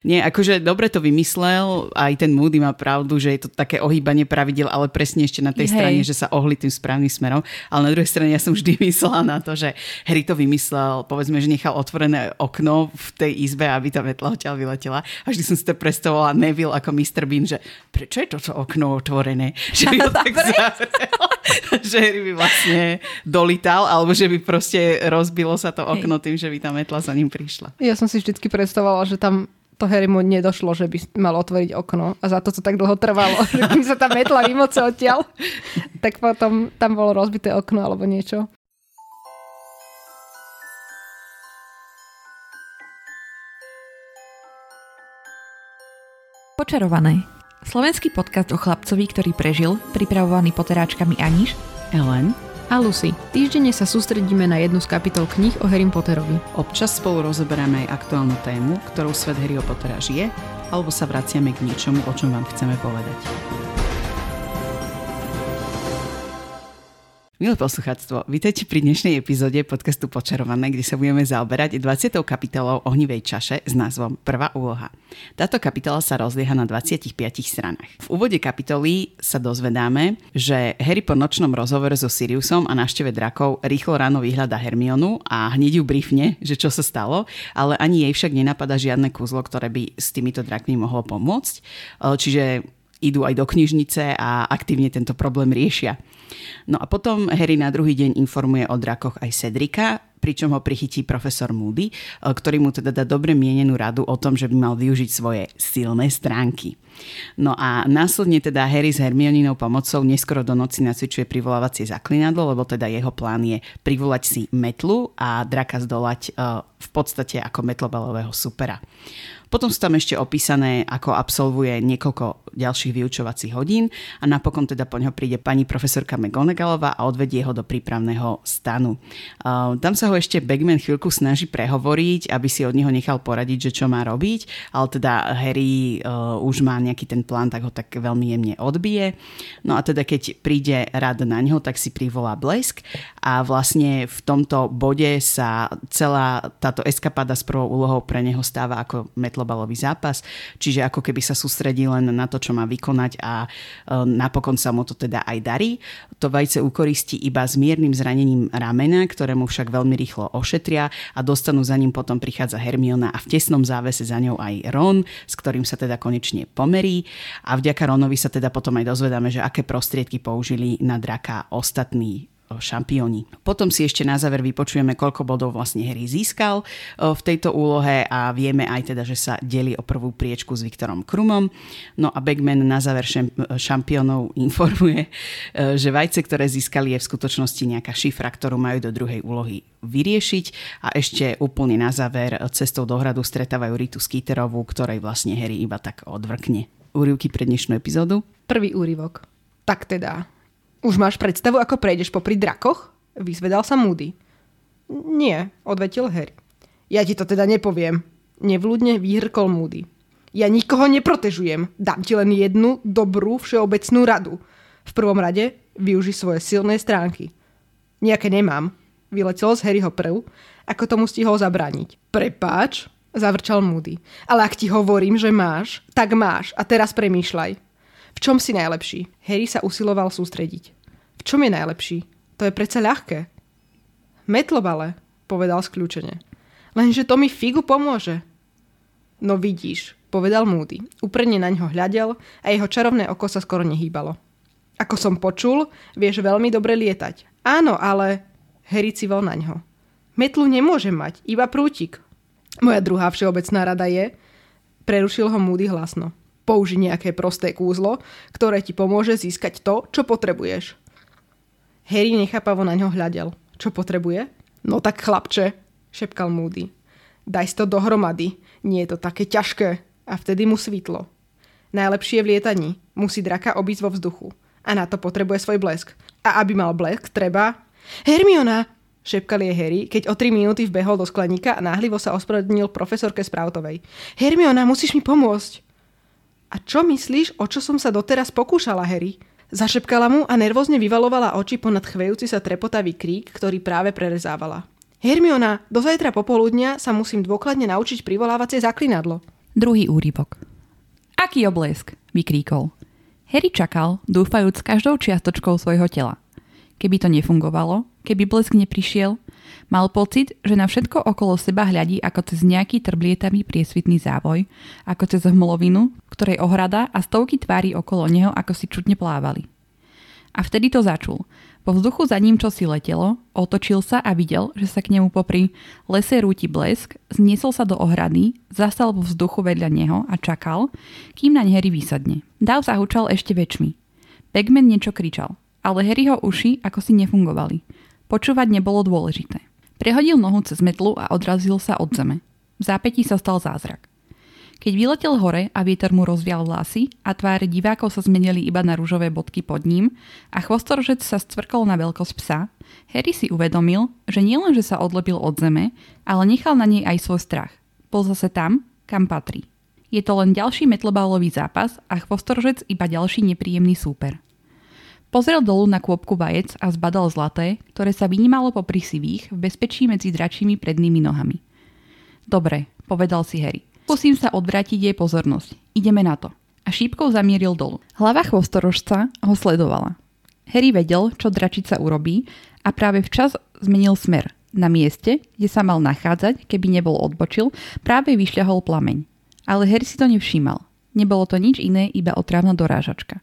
Nie, akože dobre to vymyslel, aj ten Moody má pravdu, že je to také ohýbanie pravidel, ale presne ešte na tej Hej. strane, že sa ohli tým správnym smerom. Ale na druhej strane ja som vždy myslela na to, že Harry to vymyslel, povedzme, že nechal otvorené okno v tej izbe, aby tá metla odtiaľ vyletela. A vždy som si to predstavovala Neville ako Mr. Bean, že prečo je toto okno otvorené? Že by ho tak že Harry by vlastne dolital, alebo že by proste rozbilo sa to okno tým, že by tá metla za ním prišla. Ja som si vždycky predstavovala, že tam to Harrymu nedošlo, že by mal otvoriť okno a za to, co tak dlho trvalo, že kým sa tam metla vymoce odtiaľ, tak potom tam bolo rozbité okno alebo niečo. Počarované. Slovenský podcast o chlapcovi, ktorý prežil, pripravovaný poteráčkami Aniš, Ellen a Lucy. Týždenne sa sústredíme na jednu z kapitol kníh o Harry Potterovi. Občas spolu rozoberáme aj aktuálnu tému, ktorou svet Harry Pottera žije, alebo sa vraciame k niečomu, o čom vám chceme povedať. Milé poslucháctvo, vítajte pri dnešnej epizóde podcastu Počarované, kde sa budeme zaoberať 20. kapitolou Ohnivej čaše s názvom Prvá úloha. Táto kapitola sa rozlieha na 25 stranách. V úvode kapitoly sa dozvedáme, že Harry po nočnom rozhovore so Siriusom a návšteve drakov rýchlo ráno vyhľada Hermionu a hneď ju briefne, že čo sa stalo, ale ani jej však nenapadá žiadne kúzlo, ktoré by s týmito drakmi mohlo pomôcť. Čiže idú aj do knižnice a aktívne tento problém riešia. No a potom Harry na druhý deň informuje o drakoch aj Cedrika, pričom ho prichytí profesor Moody, e, ktorý mu teda dá dobre mienenú radu o tom, že by mal využiť svoje silné stránky. No a následne teda Harry s Hermioninou pomocou neskoro do noci nacvičuje privolávacie zaklinadlo, lebo teda jeho plán je privolať si metlu a draka zdolať e, v podstate ako metlobalového supera. Potom sú tam ešte opísané, ako absolvuje niekoľko ďalších vyučovacích hodín a napokon teda po ňo príde pani profesorka McGonagallová a odvedie ho do prípravného stanu. Uh, tam sa ho ešte Bagman chvíľku snaží prehovoriť, aby si od neho nechal poradiť, že čo má robiť, ale teda Harry uh, už má nejaký ten plán, tak ho tak veľmi jemne odbije. No a teda keď príde rad na ňo, tak si privolá blesk a vlastne v tomto bode sa celá táto eskapada s prvou úlohou pre neho stáva ako metl metlobalový zápas, čiže ako keby sa sústredí len na to, čo má vykonať a e, napokon sa mu to teda aj darí. To vajce ukoristí iba s miernym zranením ramena, ktorému však veľmi rýchlo ošetria a dostanú za ním potom prichádza Hermiona a v tesnom závese za ňou aj Ron, s ktorým sa teda konečne pomerí a vďaka Ronovi sa teda potom aj dozvedáme, že aké prostriedky použili na draka ostatní šampióni. Potom si ešte na záver vypočujeme, koľko bodov vlastne Harry získal v tejto úlohe a vieme aj teda, že sa delí o prvú priečku s Viktorom Krumom. No a Bagman na záver šampiónov informuje, e, že vajce, ktoré získali je v skutočnosti nejaká šifra, ktorú majú do druhej úlohy vyriešiť a ešte úplne na záver cestou do hradu stretávajú Ritu Skiterovú, ktorej vlastne Harry iba tak odvrkne. Úrivky pre dnešnú epizódu? Prvý úryvok. Tak teda, už máš predstavu, ako prejdeš popri drakoch? Vyzvedal sa Moody. Nie, odvetil Harry. Ja ti to teda nepoviem. Nevľudne vyhrkol Moody. Ja nikoho neprotežujem. Dám ti len jednu dobrú všeobecnú radu. V prvom rade využi svoje silné stránky. Nejaké nemám. Vyletel z Harryho prv, ako tomu stihol zabrániť. Prepáč, zavrčal Moody. Ale ak ti hovorím, že máš, tak máš. A teraz premýšľaj. V čom si najlepší? Harry sa usiloval sústrediť. V čom je najlepší? To je predsa ľahké. Metlobale, povedal skľúčene. Lenže to mi figu pomôže. No vidíš, povedal Moody. Uprne na ňo hľadel a jeho čarovné oko sa skoro nehýbalo. Ako som počul, vieš veľmi dobre lietať. Áno, ale... Harry civol na ňo. Metlu nemôžem mať, iba prútik. Moja druhá všeobecná rada je... Prerušil ho Moody hlasno. Použi nejaké prosté kúzlo, ktoré ti pomôže získať to, čo potrebuješ. Harry nechápavo na ňo hľadel. Čo potrebuje? No tak chlapče, šepkal Moody. Daj si to dohromady, nie je to také ťažké. A vtedy mu svítlo. Najlepšie je v lietaní. Musí draka obísť vo vzduchu. A na to potrebuje svoj blesk. A aby mal blesk, treba... Hermiona! Šepkal je Harry, keď o 3 minúty vbehol do skleníka a náhlivo sa ospravedlnil profesorke Sproutovej. Hermiona, musíš mi pomôcť! A čo myslíš, o čo som sa doteraz pokúšala, Harry? Zašepkala mu a nervózne vyvalovala oči ponad chvejúci sa trepotavý krík, ktorý práve prerezávala. Hermiona, do zajtra popoludnia sa musím dôkladne naučiť privolávacie zaklinadlo. Druhý úryvok. Aký oblesk? vykríkol. Harry čakal, dúfajúc každou čiastočkou svojho tela. Keby to nefungovalo, keby blesk neprišiel, mal pocit, že na všetko okolo seba hľadí ako cez nejaký trblietavý priesvitný závoj, ako cez hmlovinu, ktorej ohrada a stovky tvári okolo neho ako si čutne plávali. A vtedy to začul. Po vzduchu za ním čo si letelo, otočil sa a videl, že sa k nemu popri lese rúti blesk, zniesol sa do ohrady, zastal vo vzduchu vedľa neho a čakal, kým na Harry vysadne. Dav zahučal ešte väčšmi. Bagman niečo kričal, ale Harryho uši ako si nefungovali. Počúvať nebolo dôležité. Prehodil nohu cez metlu a odrazil sa od zeme. V zápätí sa stal zázrak. Keď vyletel hore a vietor mu rozvial vlasy a tváre divákov sa zmenili iba na rúžové bodky pod ním a chvostorožec sa stvrkol na veľkosť psa, Harry si uvedomil, že nielen, že sa odlepil od zeme, ale nechal na nej aj svoj strach. Bol zase tam, kam patrí. Je to len ďalší metlobálový zápas a chvostorožec iba ďalší nepríjemný súper. Pozrel dolu na kôpku vajec a zbadal zlaté, ktoré sa vynímalo po sivých v bezpečí medzi dračími prednými nohami. Dobre, povedal si Harry. Pokúsim sa odvrátiť jej pozornosť. Ideme na to. A šípkou zamieril dolu. Hlava chvostorožca ho sledovala. Harry vedel, čo dračica urobí a práve včas zmenil smer. Na mieste, kde sa mal nachádzať, keby nebol odbočil, práve vyšľahol plameň. Ale Harry si to nevšímal. Nebolo to nič iné, iba otrávna dorážačka.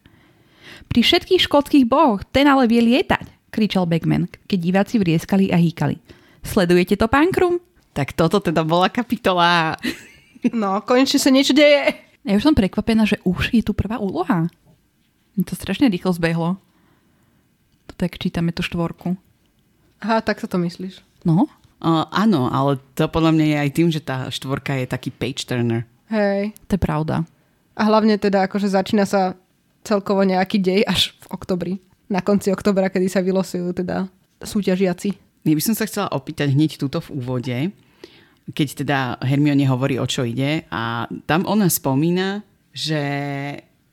Pri všetkých škótskych bohoch, ten ale vie lietať, kričal Bagman, keď diváci vrieskali a hýkali. Sledujete to, pán Krum? Tak toto teda bola kapitola No, konečne sa niečo deje. Ja už som prekvapená, že už je tu prvá úloha. Mi to strašne rýchlo zbehlo. To tak čítame tú štvorku. Aha, tak sa to myslíš. No? Uh, áno, ale to podľa mňa je aj tým, že tá štvorka je taký page turner. Hej. To je pravda. A hlavne teda akože začína sa celkovo nejaký dej až v oktobri. Na konci oktobra, kedy sa vylosujú teda súťažiaci. Ja by som sa chcela opýtať hneď túto v úvode, keď teda Hermione hovorí, o čo ide a tam ona spomína, že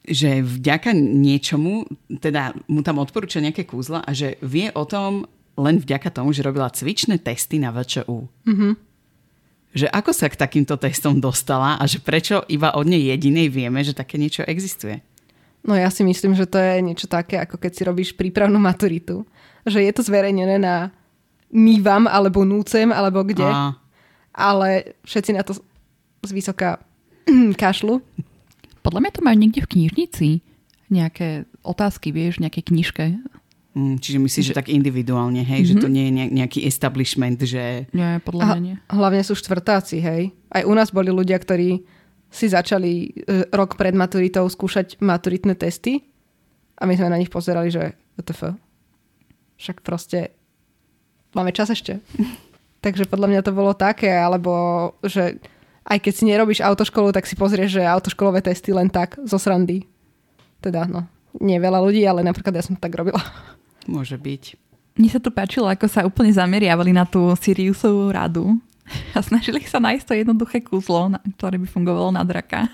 že vďaka niečomu, teda mu tam odporúča nejaké kúzla a že vie o tom len vďaka tomu, že robila cvičné testy na VČU. Mm-hmm. Že ako sa k takýmto testom dostala a že prečo iba od nej jedinej vieme, že také niečo existuje. No ja si myslím, že to je niečo také, ako keď si robíš prípravnú maturitu. Že je to zverejnené na Mývam alebo Núcem alebo kde. A ale všetci na to zvysoka kašlu. Podľa mňa to majú niekde v knižnici. Nejaké otázky, vieš, nejaké knižke. Mm, čiže myslíš, že, že tak individuálne, hej? Mm-hmm. Že to mhm. nie je nejaký establishment, že... Nie, podľa mňa nie. Hlavne sú štvrtáci, hej? Aj u nás boli ľudia, ktorí si začali e, rok pred maturitou skúšať maturitné testy a my sme na nich pozerali, že WTF. Však proste máme čas ešte. Takže podľa mňa to bolo také, alebo že aj keď si nerobíš autoškolu, tak si pozrieš, že autoškolové testy len tak zo srandy. Teda, no, nie veľa ľudí, ale napríklad ja som to tak robila. Môže byť. Mne sa tu páčilo, ako sa úplne zameriavali na tú Siriusovú radu a snažili sa nájsť to jednoduché kúzlo, ktoré by fungovalo na draka.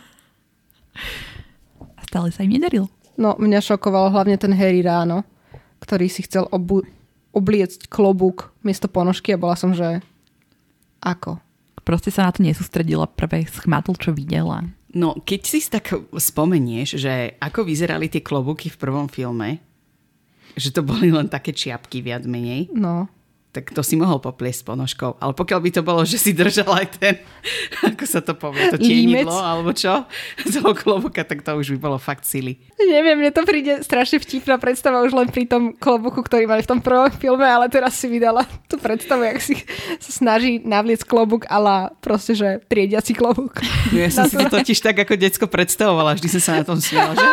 A stále sa im nedarilo. No, mňa šokoval hlavne ten Harry ráno, ktorý si chcel obu- obliecť klobúk miesto ponožky a bola som, že ako? Proste sa na to nesústredila, prvé schmatol, čo videla. No, keď si tak spomenieš, že ako vyzerali tie klobúky v prvom filme, že to boli len také čiapky viac menej. No tak to si mohol popliesť ponožkou. Ale pokiaľ by to bolo, že si držal aj ten, ako sa to povie, to tienidlo, alebo čo, toho klobuka, tak to už by bolo fakt sily. Neviem, mne to príde strašne vtipná predstava už len pri tom klobuku, ktorý mali v tom prvom filme, ale teraz si vydala tú predstavu, jak si sa snaží navliecť klobúk, ale proste, že triediaci klobúk. No ja som si to totiž tak ako decko predstavovala, vždy som sa na tom smiela, že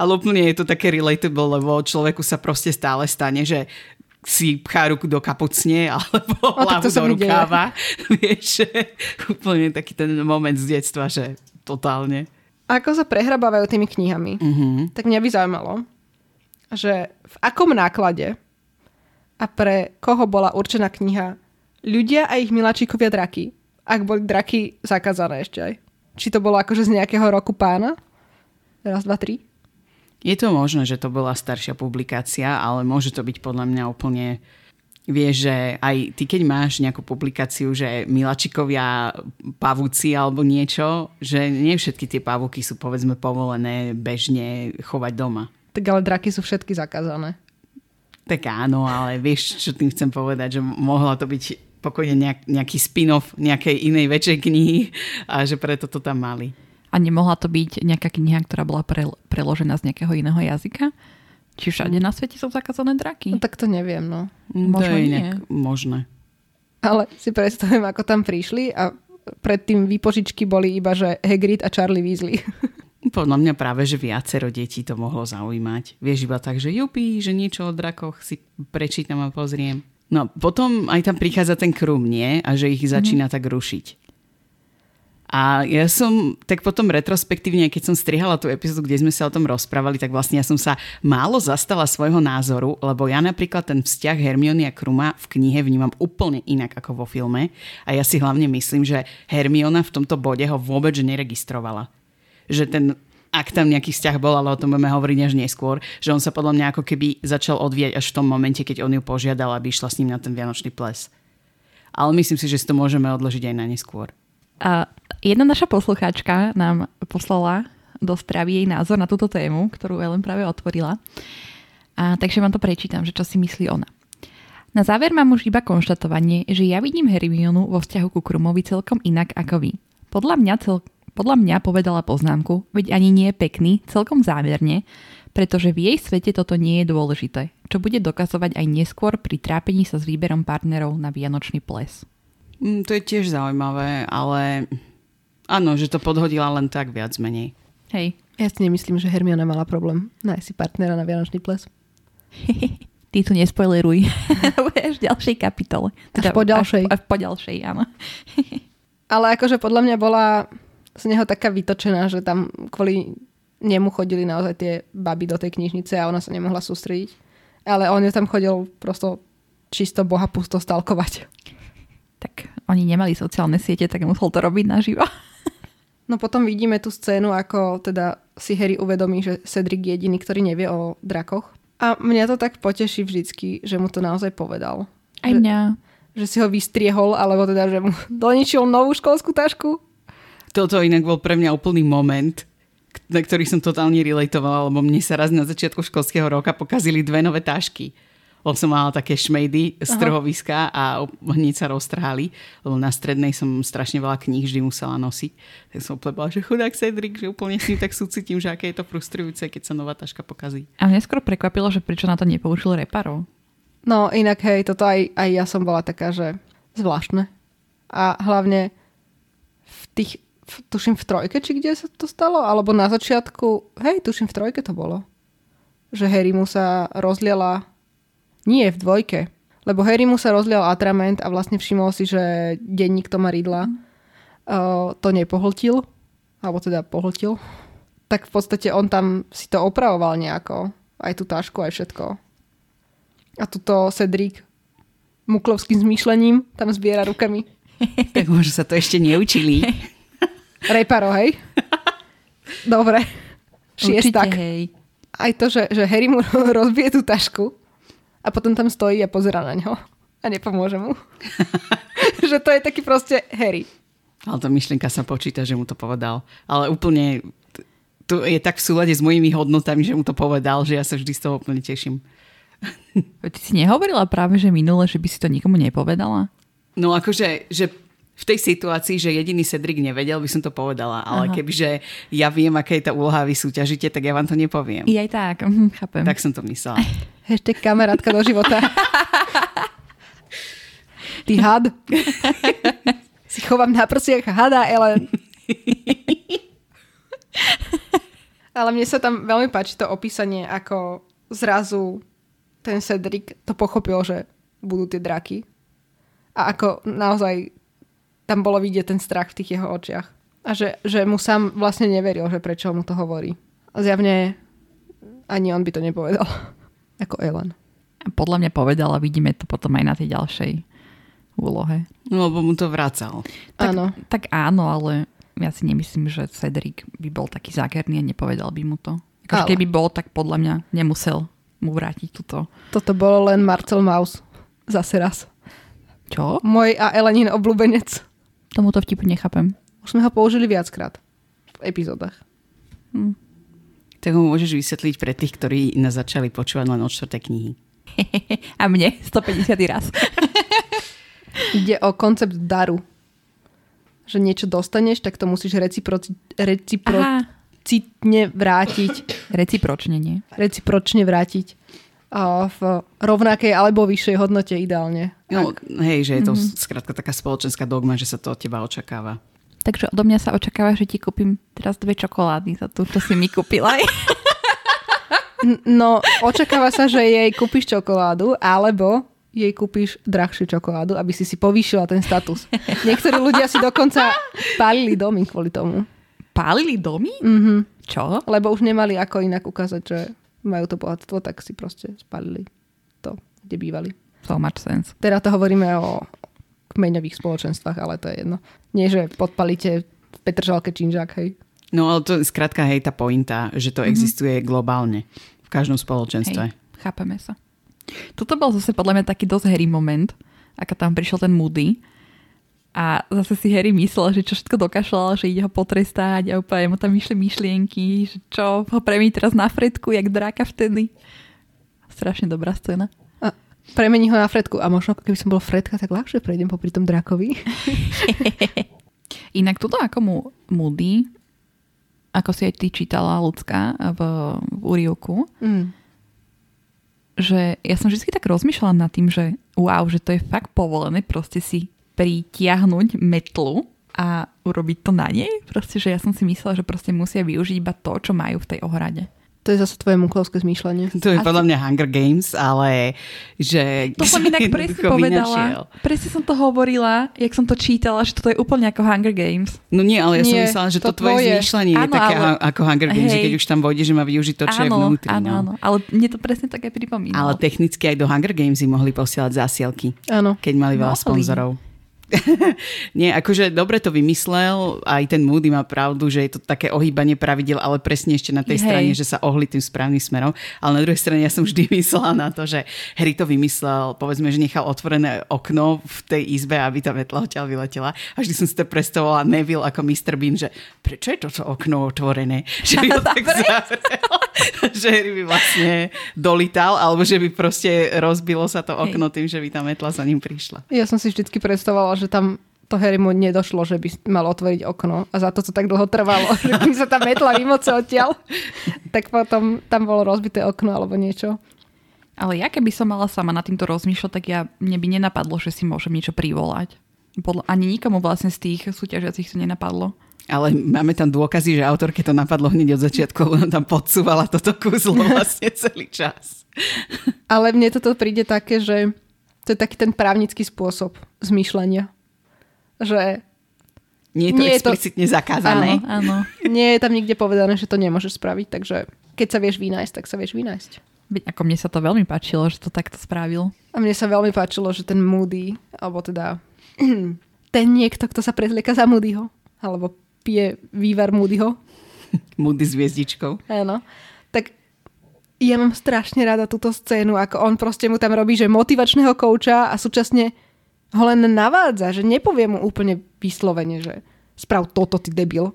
ale úplne je to také relatable, lebo človeku sa proste stále stane, že si pchá ruku do kapucne alebo no, hlavu do rukáva. Vieš, úplne taký ten moment z detstva, že totálne. Ako sa prehrabávajú tými knihami, mm-hmm. tak mňa by zaujímalo, že v akom náklade a pre koho bola určená kniha Ľudia a ich miláčikovia draky, ak boli draky zakázané ešte aj. Či to bolo akože z nejakého roku pána? Raz, dva, tri? Je to možné, že to bola staršia publikácia, ale môže to byť podľa mňa úplne Vieš, že aj ty, keď máš nejakú publikáciu, že milačikovia pavúci alebo niečo, že nie všetky tie pavúky sú povedzme povolené bežne chovať doma. Tak ale draky sú všetky zakázané. Tak áno, ale vieš, čo tým chcem povedať, že mohla to byť pokojne nejak, nejaký spin-off nejakej inej väčšej knihy a že preto to tam mali. A nemohla to byť nejaká kniha, ktorá bola pre, preložená z nejakého iného jazyka? Či všade na svete sú zakázané draky? No tak to neviem, no. Mm, Možno to je nie. inak možné. Ale si predstavujem, ako tam prišli a predtým výpožičky boli iba, že Hagrid a Charlie Weasley. Podľa mňa práve, že viacero detí to mohlo zaujímať. Vieš iba tak, že jupi, že niečo o drakoch si prečítam a pozriem. No potom aj tam prichádza ten krum, nie? A že ich začína tak rušiť. A ja som tak potom retrospektívne, keď som strihala tú epizódu, kde sme sa o tom rozprávali, tak vlastne ja som sa málo zastala svojho názoru, lebo ja napríklad ten vzťah Hermiony a Kruma v knihe vnímam úplne inak ako vo filme. A ja si hlavne myslím, že Hermiona v tomto bode ho vôbec neregistrovala. Že ten ak tam nejaký vzťah bol, ale o tom budeme hovoriť až neskôr, že on sa podľa mňa ako keby začal odvíjať až v tom momente, keď on ju požiadal, aby išla s ním na ten Vianočný ples. Ale myslím si, že si to môžeme odložiť aj na neskôr. A jedna naša poslucháčka nám poslala do správy jej názor na túto tému, ktorú Ellen práve otvorila. A takže vám to prečítam, že čo si myslí ona. Na záver mám už iba konštatovanie, že ja vidím Hermionu vo vzťahu ku Krumovi celkom inak ako vy. Podľa mňa, cel, podľa mňa povedala poznámku, veď ani nie je pekný, celkom zámerne, pretože v jej svete toto nie je dôležité, čo bude dokazovať aj neskôr pri trápení sa s výberom partnerov na Vianočný ples. Mm, to je tiež zaujímavé, ale áno, že to podhodila len tak viac menej. Hej, Ja si nemyslím, že Hermiona mala problém nájsť si partnera na Vianočný ples. ty tu nespoileruj. Budeš v ďalšej kapitole. Až po ďalšej. Až, až po ďalšej, áno. Ale akože podľa mňa bola z neho taká vytočená, že tam kvôli nemu chodili naozaj tie baby do tej knižnice a ona sa nemohla sústrediť. Ale on ju tam chodil prosto čisto boha pusto stalkovať. Tak oni nemali sociálne siete, tak musel to robiť naživo. No potom vidíme tú scénu, ako teda si Harry uvedomí, že Cedric je jediný, ktorý nevie o drakoch. A mňa to tak poteší vždycky, že mu to naozaj povedal. Aj Že- mňa. Že si ho vystriehol, alebo teda, že mu doničil novú školskú tašku. Toto inak bol pre mňa úplný moment, na ktorý som totálne relatovala, lebo mne sa raz na začiatku školského roka pokazili dve nové tašky. Lebo som mala také šmejdy z trhoviska a hneď sa roztrhali, lebo na strednej som strašne veľa kníh vždy musela nosiť. Tak som úplne bola, že chudák Cedric, že úplne s ním tak súcitím, že aké je to frustrujúce, keď sa nová taška pokazí. A mňa skoro prekvapilo, že prečo na to nepoužil reparov. No inak hej, toto aj, aj ja som bola taká, že zvláštne. A hlavne v tých, v, tuším v trojke, či kde sa to stalo? Alebo na začiatku, hej, tuším v trojke to bolo. Že Harry mu sa rozliela, nie v dvojke, lebo Harry mu sa rozlial atrament a vlastne všimol si, že denník Toma Ridla uh, to nepohltil, alebo teda pohltil. Tak v podstate on tam si to opravoval nejako. Aj tú tašku, aj všetko. A tuto Cedric muklovským zmýšľaním tam zbiera rukami. Tak možno sa to ešte neučili. Reparo, hej? Dobre. Šiestak. Určite, hej. Aj to, že, že Harry mu rozbije tú tašku a potom tam stojí a pozera na ňo a nepomôže mu. že to je taký proste Harry. Ale tá myšlienka sa počíta, že mu to povedal. Ale úplne t- to je tak v súlade s mojimi hodnotami, že mu to povedal, že ja sa vždy z toho úplne teším. Ty si nehovorila práve, že minule, že by si to nikomu nepovedala? No akože, že v tej situácii, že jediný Cedric nevedel, by som to povedala. Ale Aha. kebyže ja viem, aká je tá úloha vy súťažíte, tak ja vám to nepoviem. I aj tak, mhm, chápem. Tak som to myslela. Hashtag kamarátka do života. Ty had. si chovám na prsiach hada, Ellen. Ale mne sa tam veľmi páči to opísanie, ako zrazu ten Cedric to pochopil, že budú tie draky. A ako naozaj tam bolo vidieť ten strach v tých jeho očiach. A že, že mu sám vlastne neveril, že prečo mu to hovorí. A zjavne ani on by to nepovedal. Ako Ellen. Podľa mňa povedala, vidíme to potom aj na tej ďalšej úlohe. No, lebo mu to vracal. Tak, Áno. tak áno, ale ja si nemyslím, že Cedric by bol taký zákerný a nepovedal by mu to. Akože Ale. keby bol, tak podľa mňa nemusel mu vrátiť túto. Toto bolo len Marcel Maus. Zase raz. Čo? Môj a Elenín obľúbenec. Tomuto vtipu nechápem. Už sme ho použili viackrát v epizódach. Tak ho môžeš vysvetliť pre tých, ktorí nás začali počúvať len od čtvrtej knihy. A mne 150 raz. Ide o koncept daru. Že niečo dostaneš, tak to musíš reciproci- reciprocitne vrátiť. Recipročne, nie? Recipročne vrátiť a v rovnakej alebo vyššej hodnote ideálne. No, hej, že je to Mhm. mm-hmm. skrátka taká spoločenská dogma, že sa to od teba očakáva. Takže odo mňa sa očakáva, že ti kúpim teraz dve čokolády za tú, čo si mi kúpila. No, očakáva sa, že jej kúpiš čokoládu, alebo jej kúpiš drahšiu čokoládu, aby si si povýšila ten status. Niektorí ľudia si dokonca pálili domy kvôli tomu. Pálili domy? Mhm. Čo? Lebo už nemali ako inak ukázať, že majú to bohatstvo, tak si proste spálili to, kde bývali. So much sense. Teda to hovoríme o kmeňových spoločenstvách, ale to je jedno. Nie, že podpalíte v Petržalke činžák, hej. No ale to je skrátka hej tá pointa, že to mm-hmm. existuje globálne. V každom spoločenstve. Hej, chápeme sa. Toto bol zase podľa mňa taký dosť Harry moment, ako tam prišiel ten Moody. A zase si Harry myslel, že čo všetko dokašľal, že ide ho potrestať a úplne mu tam vyšli myšlienky, že čo ho premení teraz na Fredku, jak dráka vtedy. Strašne dobrá scéna. Premení ho na Fredku. A možno, keby som bol Fredka, tak ľahšie prejdem popri tom drakovi. Inak toto ako mu Moody, ako si aj ty čítala ľudská v, v úrivku, Mm. že ja som vždy tak rozmýšľala nad tým, že wow, že to je fakt povolené proste si pritiahnuť metlu a urobiť to na nej. Proste, že ja som si myslela, že proste musia využiť iba to, čo majú v tej ohrade. To je zase tvoje muklovské zmýšľanie. To je podľa mňa Hunger Games, ale že... To som inak presne povedala. vynašiel. Presne som to hovorila, jak som to čítala, že toto je úplne ako Hunger Games. No nie, ale ja som Nie, myslela, že to, to tvoje tvoje. zmýšľanie je Áno, také ale- ako Hunger Games, že Hej. keď už tam vojde, že má využiť to, čo je áno, vnútri. áno, no. áno. Ale mne to presne tak aj pripomínalo. Ale technicky aj do Hunger Games im mohli posielať zásielky, Áno. keď mali veľa Mohli. sponzorov. Nie, akože dobre to vymyslel, aj ten Moody má pravdu, že je to také ohýbanie pravidel, ale presne ešte na tej Hej. strane, že sa ohli tým správnym smerom. Ale na druhej strane ja som vždy myslela na to, že Harry to vymyslel, povedzme, že nechal otvorené okno v tej izbe, aby tá metla odtiaľ vyletela. A vždy som si to predstavovala Neville ako Mr. Bean, že prečo je toto okno otvorené? Že by ho tak zavrel, že Harry by vlastne dolital, alebo že by proste rozbilo sa to okno tým, že by tá metla za ním prišla. Ja som si vždycky predstavovala, že tam to Harrymu nedošlo, že by mal otvoriť okno a za to to tak dlho trvalo, že kým sa tá metla vymoce odtiaľ, tak potom tam bolo rozbité okno alebo niečo. Ale ja keby som mala sama nad týmto rozmýšľať, tak ja, mne by nenapadlo, že si môžem niečo privolať. Podľa, ani nikomu vlastne z tých súťažiacich to nenapadlo. Ale máme tam dôkazy, že autorke to napadlo hneď od začiatku, lebo tam podsúvala toto kúzlo vlastne celý čas. Ale mne toto príde také, že to je taký ten právnický spôsob zmýšľania. Že Nie je to Nie je to- explicitne zakázané. Áno, áno. nie je tam nikde povedané, že to nemôžeš spraviť, takže keď sa vieš vynájsť, tak sa vieš vynájsť. Ako mne sa to veľmi páčilo, že to takto spravil. A mne sa veľmi páčilo, že ten Moody, alebo teda ten niekto, kto sa prezlieka za Moodyho, alebo pije vývar Moodyho, Moody s hviezdičkou. áno, ja mám strašne rada túto scénu, ako on proste mu tam robí, že motivačného kouča a súčasne ho len navádza, že nepovie mu úplne vyslovene, že sprav toto, ty debil.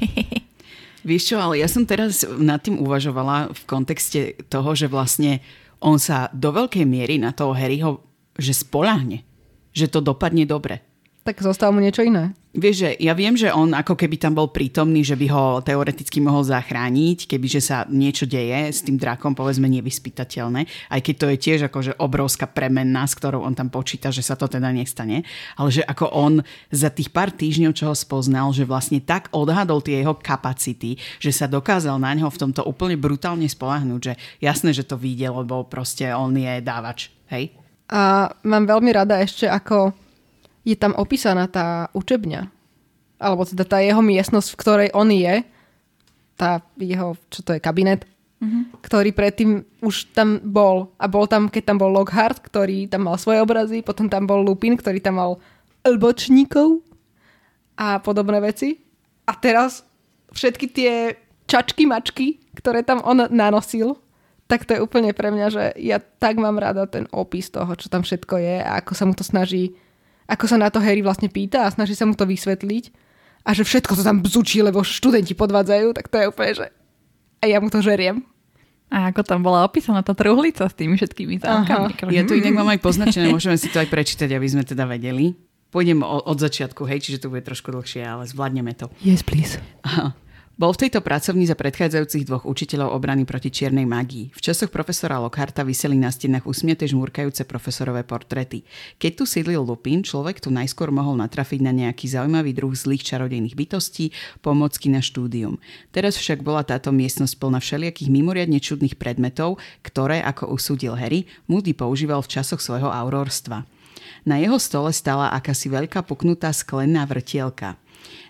Vieš čo, ale ja som teraz nad tým uvažovala v kontexte toho, že vlastne on sa do veľkej miery na toho Harryho, že spolahne, že to dopadne dobre. Tak zostalo mu niečo iné. Vieš, že ja viem, že on ako keby tam bol prítomný, že by ho teoreticky mohol zachrániť, kebyže sa niečo deje s tým drakom, povedzme nevyspytateľné, aj keď to je tiež akože obrovská premenná, s ktorou on tam počíta, že sa to teda nestane, ale že ako on za tých pár týždňov, čo ho spoznal, že vlastne tak odhadol tie jeho kapacity, že sa dokázal na ňo v tomto úplne brutálne spolahnúť, že jasné, že to vyjde, lebo proste on je dávač, hej? A mám veľmi rada ešte, ako je tam opísaná tá učebňa. Alebo teda tá jeho miestnosť, v ktorej on je. Tá jeho, čo to je, kabinet. Mm-hmm. Ktorý predtým už tam bol. A bol tam, keď tam bol Lockhart, ktorý tam mal svoje obrazy. Potom tam bol Lupin, ktorý tam mal lbočníkov a podobné veci. A teraz všetky tie čačky, mačky, ktoré tam on nanosil, tak to je úplne pre mňa, že ja tak mám rada ten opis toho, čo tam všetko je a ako sa mu to snaží, ako sa na to Harry vlastne pýta a snaží sa mu to vysvetliť a že všetko to tam bzučí, lebo študenti podvádzajú, tak to je úplne, že a ja mu to žeriem. A ako tam bola opísaná tá truhlica s tými všetkými zámkami. Ja tu inak mám aj poznačené, môžeme si to aj prečítať, aby sme teda vedeli. Pôjdem od začiatku, hej, čiže to bude trošku dlhšie, ale zvládneme to. Yes, please. Aha. Bol v tejto pracovni za predchádzajúcich dvoch učiteľov obrany proti čiernej magii. V časoch profesora Lockharta vyseli na stenách usmiete žmúrkajúce profesorové portrety. Keď tu sídlil Lupin, človek tu najskôr mohol natrafiť na nejaký zaujímavý druh zlých čarodejných bytostí, pomocky na štúdium. Teraz však bola táto miestnosť plná všelijakých mimoriadne čudných predmetov, ktoré, ako usúdil Harry, Moody používal v časoch svojho aurorstva. Na jeho stole stala akási veľká puknutá sklená vrtielka –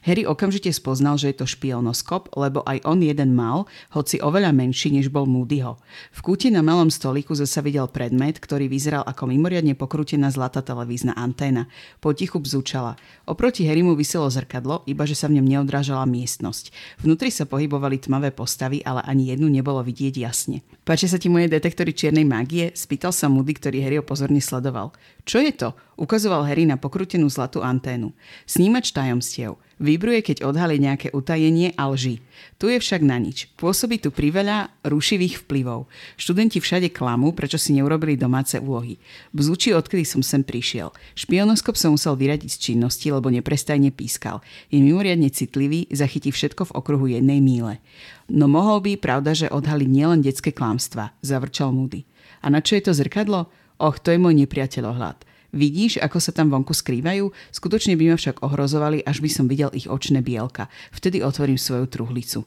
Harry okamžite spoznal, že je to špionoskop, lebo aj on jeden mal, hoci oveľa menší, než bol Moodyho. V kúti na malom stoliku zasa videl predmet, ktorý vyzeral ako mimoriadne pokrútená zlatá televízna anténa. Potichu bzúčala. Oproti Harrymu vyselo zrkadlo, iba že sa v ňom neodrážala miestnosť. Vnútri sa pohybovali tmavé postavy, ale ani jednu nebolo vidieť jasne. Páčia sa ti moje detektory čiernej mágie? Spýtal sa Moody, ktorý Harry pozorne sledoval. Čo je to? Ukazoval Harry na pokrutenú zlatú anténu. Snímač tajomstiev. Vybruje, keď odhalí nejaké utajenie a lži. Tu je však na nič. Pôsobí tu priveľa rušivých vplyvov. Študenti všade klamú, prečo si neurobili domáce úlohy. Bzúči, odkedy som sem prišiel. Špionoskop som musel vyradiť z činnosti, lebo neprestajne pískal. Je mimoriadne citlivý, zachytí všetko v okruhu jednej míle. No mohol by, pravda, že odhaliť nielen detské klamstva, zavrčal Moody. A na čo je to zrkadlo? Och, to je môj nepriateľohľad. Vidíš, ako sa tam vonku skrývajú? Skutočne by ma však ohrozovali, až by som videl ich očné bielka. Vtedy otvorím svoju truhlicu.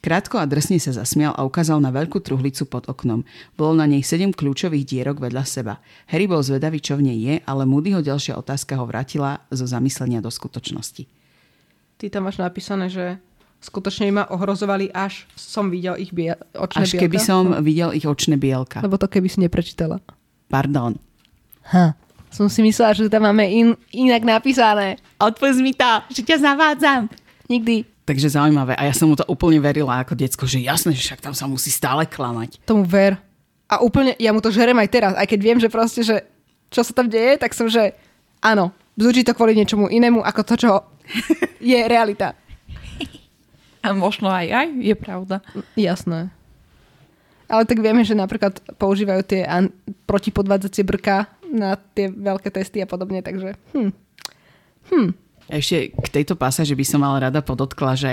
Krátko a drsne sa zasmial a ukázal na veľkú truhlicu pod oknom. Bolo na nej sedem kľúčových dierok vedľa seba. Harry bol zvedavý, čo v nej je, ale Moodyho ďalšia otázka ho vrátila zo zamyslenia do skutočnosti. Ty tam máš napísané, že skutočne ma ohrozovali, až som videl ich bie- očné až bielka? Až keby som videl ich očné bielka. Lebo to keby si neprečítala. Pardon. Ha. Som si myslela, že tam máme in, inak napísané. Odpoz mi to, že ťa zavádzam. Nikdy. Takže zaujímavé. A ja som mu to úplne verila ako decko, že jasné, že však tam sa musí stále klamať. Tomu ver. A úplne, ja mu to žerem aj teraz, aj keď viem, že proste, že čo sa tam deje, tak som, že áno, bzúči to kvôli niečomu inému, ako to, čo je realita. A možno aj aj, je pravda. Jasné. Ale tak vieme, že napríklad používajú tie an- protipodvádzacie brka na tie veľké testy a podobne, takže hm. Hm. Ešte k tejto pasáži by som ale rada podotkla, že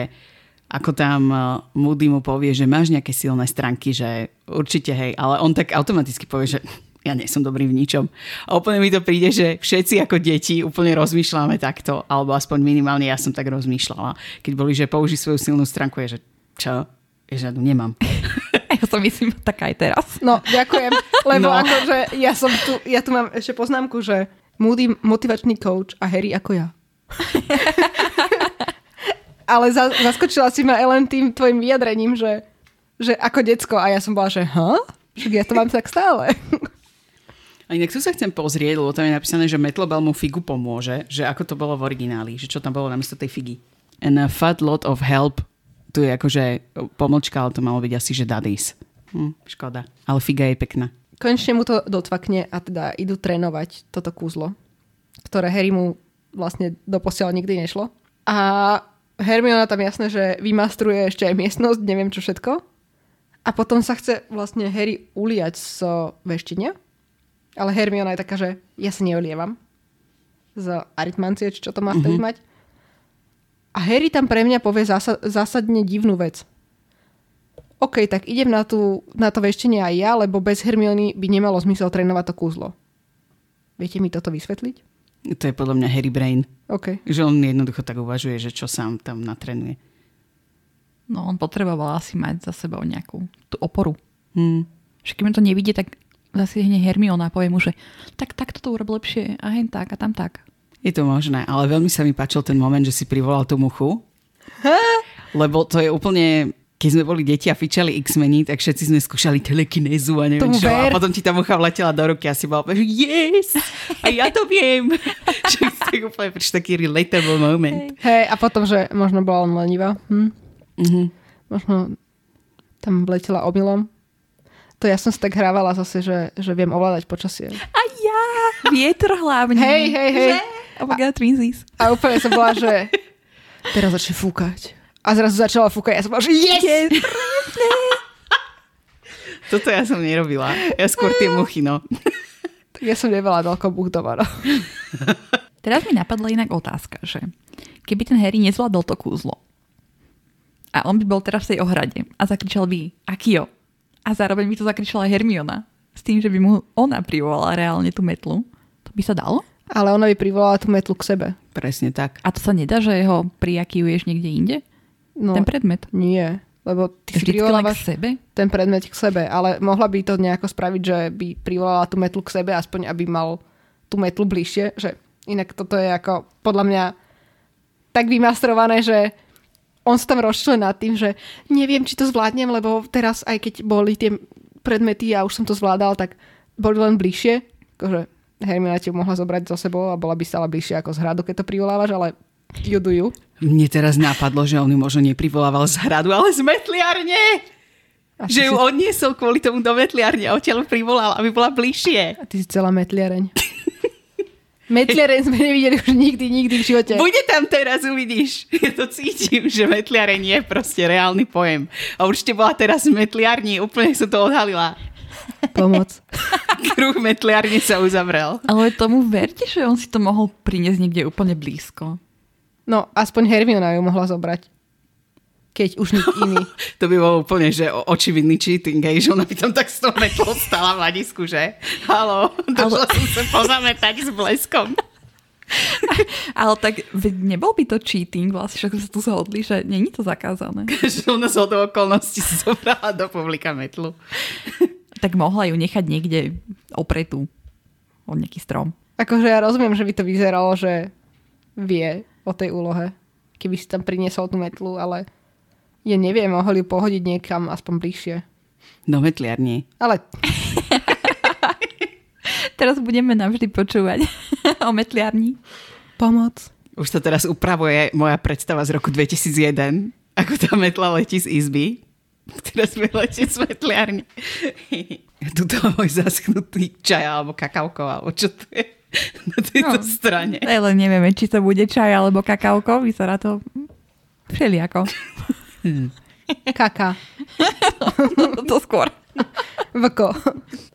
ako tam uh, Moody mu povie, že máš nejaké silné stránky, že určite hej, ale on tak automaticky povie, že ja nie som dobrý v ničom. A úplne mi to príde, že všetci ako deti úplne rozmýšľame takto, alebo aspoň minimálne ja som tak rozmýšľala. Keď boli, že použij svoju silnú stránku, je, že čo? Je, že nemám. Ja som myslím tak aj teraz. No, ďakujem. Lebo no. akože ja som tu, ja tu mám ešte poznámku, že Moody motivačný coach a Harry ako ja. Ale za, zaskočila si ma len tým tvojim vyjadrením, že, že ako decko a ja som bola, že ha? Však ja to mám tak stále. A inak tu sa chcem pozrieť, lebo tam je napísané, že Metlobel mu figu pomôže, že ako to bolo v origináli, že čo tam bolo namiesto tej figy. And a fat lot of help tu je akože pomočka, ale to malo byť asi, že daddies. Hm, škoda. Ale figa je pekná. Konečne mu to dotvakne a teda idú trénovať toto kúzlo, ktoré Harry mu vlastne doposiaľ nikdy nešlo. A Hermiona tam jasné, že vymastruje ešte aj miestnosť, neviem čo všetko. A potom sa chce vlastne Harry uliať z veštine. Ale Hermiona je taká, že ja sa neolievam z aritmancie, či čo to má vtedy mm-hmm. mať. A Harry tam pre mňa povie zasa- zásadne divnú vec. OK, tak idem na, tú, na to veštenie aj ja, lebo bez Hermiony by nemalo zmysel trénovať to kúzlo. Viete mi toto vysvetliť? To je podľa mňa Harry Brain. OK. Že on jednoducho tak uvažuje, že čo sám tam natrenuje. No on potreboval asi mať za sebou nejakú tú oporu. Hmm. Že keď to nevidie, tak zase hne Hermiona a povie mu, že tak takto to urob lepšie a hen tak a tam tak. Je to možné, ale veľmi sa mi páčil ten moment, že si privolal tú muchu. Lebo to je úplne keď sme boli deti a fičali X-meni, tak všetci sme skúšali telekinézu a neviem Tomu čo. Ver. A potom ti tá mucha vletela do ruky a si bola, že yes, a ja to viem. že si úplne taký relatable moment. Hej, a potom, že možno bola on lenivá. Hm? Mm-hmm. Možno tam vletela omylom. To ja som si tak hrávala zase, že, že viem ovládať počasie. A ja! Vietor hlavne. Hej, hej, hej. Že? Oh my god, twinsies. A úplne som bola, že teraz začne fúkať. A zrazu začala fúkať. Ja som bola, že yes! Yes. Toto ja som nerobila. Ja skôr tie muchy, no. Tak ja som nevala toľko buch doma, no. Teraz mi napadla inak otázka, že keby ten Harry nezvládol to kúzlo a on by bol teraz v tej ohrade a zakričal by Akio a zároveň by to zakričala Hermiona s tým, že by mu ona privolala reálne tú metlu, to by sa dalo? Ale ona by privolala tú metlu k sebe. Presne tak. A to sa nedá, že ho priakijuješ niekde inde? No, Ten predmet? nie. Lebo ty si Vždycky len k privolávaš sebe? ten predmet k sebe, ale mohla by to nejako spraviť, že by privolala tú metlu k sebe, aspoň aby mal tú metlu bližšie, že inak toto je ako podľa mňa tak vymastrované, že on sa tam rozčuje nad tým, že neviem, či to zvládnem, lebo teraz aj keď boli tie predmety a už som to zvládal, tak boli len bližšie. Akože Hermiona ti mohla zobrať so sebou a bola by stále bližšie ako z hradu, keď to privolávaš, ale you do you. Mne teraz napadlo, že on ju možno neprivolával z hradu, ale z metliarne. A Že ty ju si- odniesol kvôli tomu do metliarne a odtiaľ privolal, aby bola bližšie. A ty si celá metliareň. metliareň sme nevideli už nikdy, nikdy v živote. Bude tam teraz, uvidíš. Ja to cítim, že metliareň je proste reálny pojem. A určite bola teraz v metliarni, úplne som to odhalila. Pomoc. Kruh metliarne sa uzavrel. Ale tomu verte, že on si to mohol priniesť niekde úplne blízko. No, aspoň Hermiona ju mohla zobrať. Keď už nik iný. To by bolo úplne, že očividný cheating, hej, že ona by tam tak s tou metlou stala v hľadisku, že? Halo, došla som sa pozametať s bleskom. Ale tak nebol by to cheating, vlastne však sa tu zhodli, že není to zakázané. že ona z okolností si zobrala do publika metlu. Tak mohla ju nechať niekde opretú od nejaký strom. Akože ja rozumiem, že by to vyzeralo, že vie o tej úlohe, keby si tam priniesol tú metlu, ale ja neviem, mohol ju pohodiť niekam aspoň bližšie. Do metliarní. Ale Teraz budeme navždy počúvať o metliarni. pomoc. Už sa teraz upravuje moja predstava z roku 2001, ako tá metla letí z izby. Teraz mi letí z metliarne. Tuto môj zaschnutý čaj alebo kakauko, alebo čo to je na tejto No. strane. Ale nevieme, či to bude čaj alebo kakauko. Vyzerá to všelijako. Kaka. to skôr. Vko.